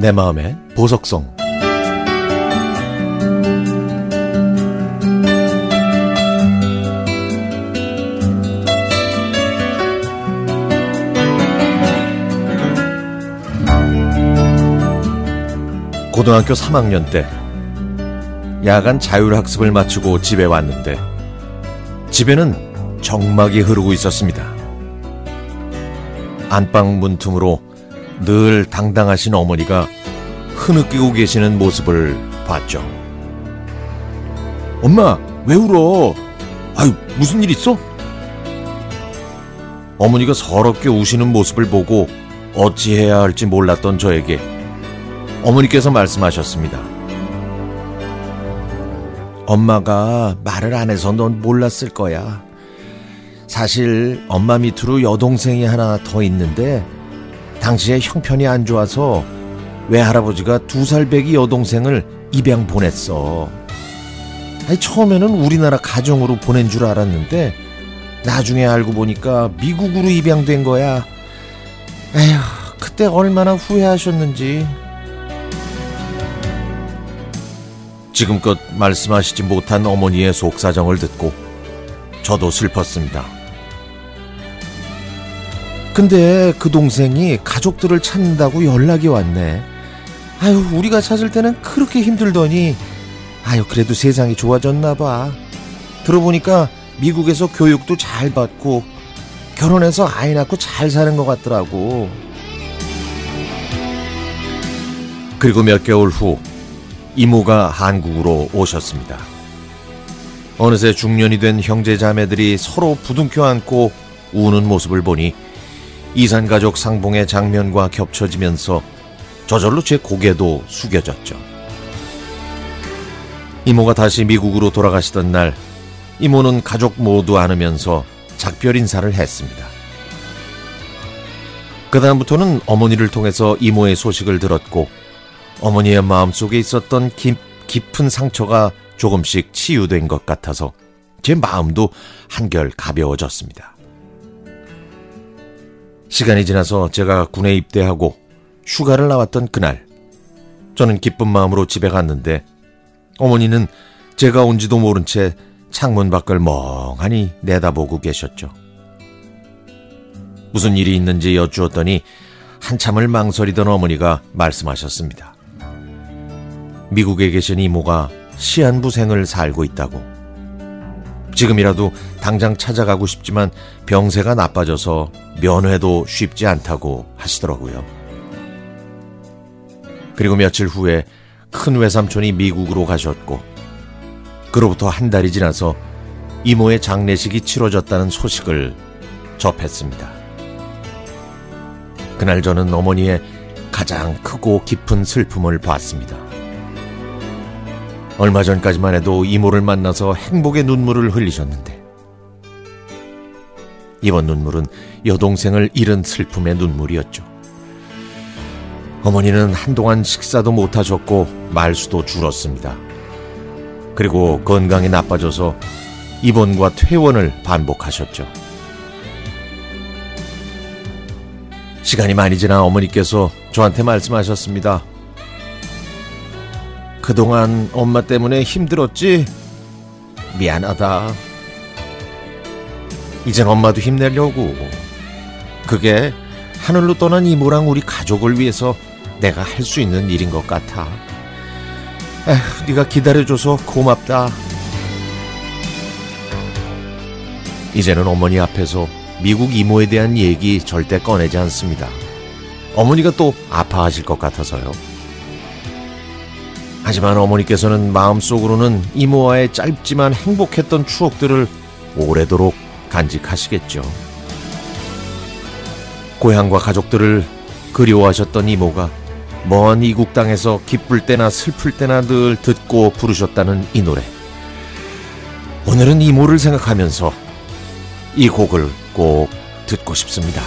내 마음의 보석성 고등학교 3학년 때 야간 자율학습을 마치고 집에 왔는데 집에는 정막이 흐르고 있었습니다. 안방 문틈으로 늘 당당하신 어머니가 흐느끼고 계시는 모습을 봤죠. 엄마, 왜 울어? 아유, 무슨 일 있어? 어머니가 서럽게 우시는 모습을 보고 어찌해야 할지 몰랐던 저에게 어머니께서 말씀하셨습니다. 엄마가 말을 안 해서 넌 몰랐을 거야. 사실 엄마 밑으로 여동생이 하나 더 있는데 당시에 형편이 안 좋아서 외할아버지가 두 살 배기 여동생을 입양 보냈어. 아니, 처음에는 우리나라 가정으로 보낸 줄 알았는데 나중에 알고 보니까 미국으로 입양된 거야. 에휴, 그때 얼마나 후회하셨는지. 지금껏 말씀하시지 못한 어머니의 속사정을 듣고 저도 슬펐습니다. 근데 그 동생이 가족들을 찾는다고 연락이 왔네. 아유, 우리가 찾을 때는 그렇게 힘들더니, 아유, 그래도 세상이 좋아졌나 봐. 들어보니까 미국에서 교육도 잘 받고, 결혼해서 아이 낳고 잘 사는 것 같더라고. 그리고 몇 개월 후, 이모가 한국으로 오셨습니다. 어느새 중년이 된 형제 자매들이 서로 부둥켜 안고 우는 모습을 보니 이산가족 상봉의 장면과 겹쳐지면서 저절로 제 고개도 숙여졌죠. 이모가 다시 미국으로 돌아가시던 날 이모는 가족 모두 안으면서 작별 인사를 했습니다. 그다음부터는 어머니를 통해서 이모의 소식을 들었고 어머니의 마음속에 있었던 깊, 깊은 상처가 조금씩 치유된 것 같아서 제 마음도 한결 가벼워졌습니다. 시간이 지나서 제가 군에 입대하고 휴가를 나왔던 그날, 저는 기쁜 마음으로 집에 갔는데 어머니는 제가 온지도 모른 채 창문 밖을 멍하니 내다보고 계셨죠. 무슨 일이 있는지 여쭈었더니 한참을 망설이던 어머니가 말씀하셨습니다. 미국에 계신 이모가 시한부생을 살고 있다고. 지금이라도 당장 찾아가고 싶지만 병세가 나빠져서 면회도 쉽지 않다고 하시더라고요. 그리고 며칠 후에 큰 외삼촌이 미국으로 가셨고, 그로부터 한 달이 지나서 이모의 장례식이 치러졌다는 소식을 접했습니다. 그날 저는 어머니의 가장 크고 깊은 슬픔을 봤습니다. 얼마 전까지만 해도 이모를 만나서 행복의 눈물을 흘리셨는데, 이번 눈물은 여동생을 잃은 슬픔의 눈물이었죠. 어머니는 한동안 식사도 못하셨고 말수도 줄었습니다. 그리고 건강이 나빠져서 입원과 퇴원을 반복하셨죠. 시간이 많이 지나 어머니께서 저한테 말씀하셨습니다. 그동안 엄마 때문에 힘들었지? 미안하다. 이젠 엄마도 힘내려고. 그게 하늘로 떠난 이모랑 우리 가족을 위해서 내가 할 수 있는 일인 것 같아. 에휴, 네가 기다려줘서 고맙다. 이제는 어머니 앞에서 미국 이모에 대한 얘기 절대 꺼내지 않습니다. 어머니가 또 아파하실 것 같아서요. 하지만 어머니께서는 마음속으로는 이모와의 짧지만 행복했던 추억들을 오래도록 간직하시겠죠. 고향과 가족들을 그리워하셨던 이모가 먼 이국 땅에서 기쁠 때나 슬플 때나 늘 듣고 부르셨다는 이 노래. 오늘은 이모를 생각하면서 이 곡을 꼭 듣고 싶습니다.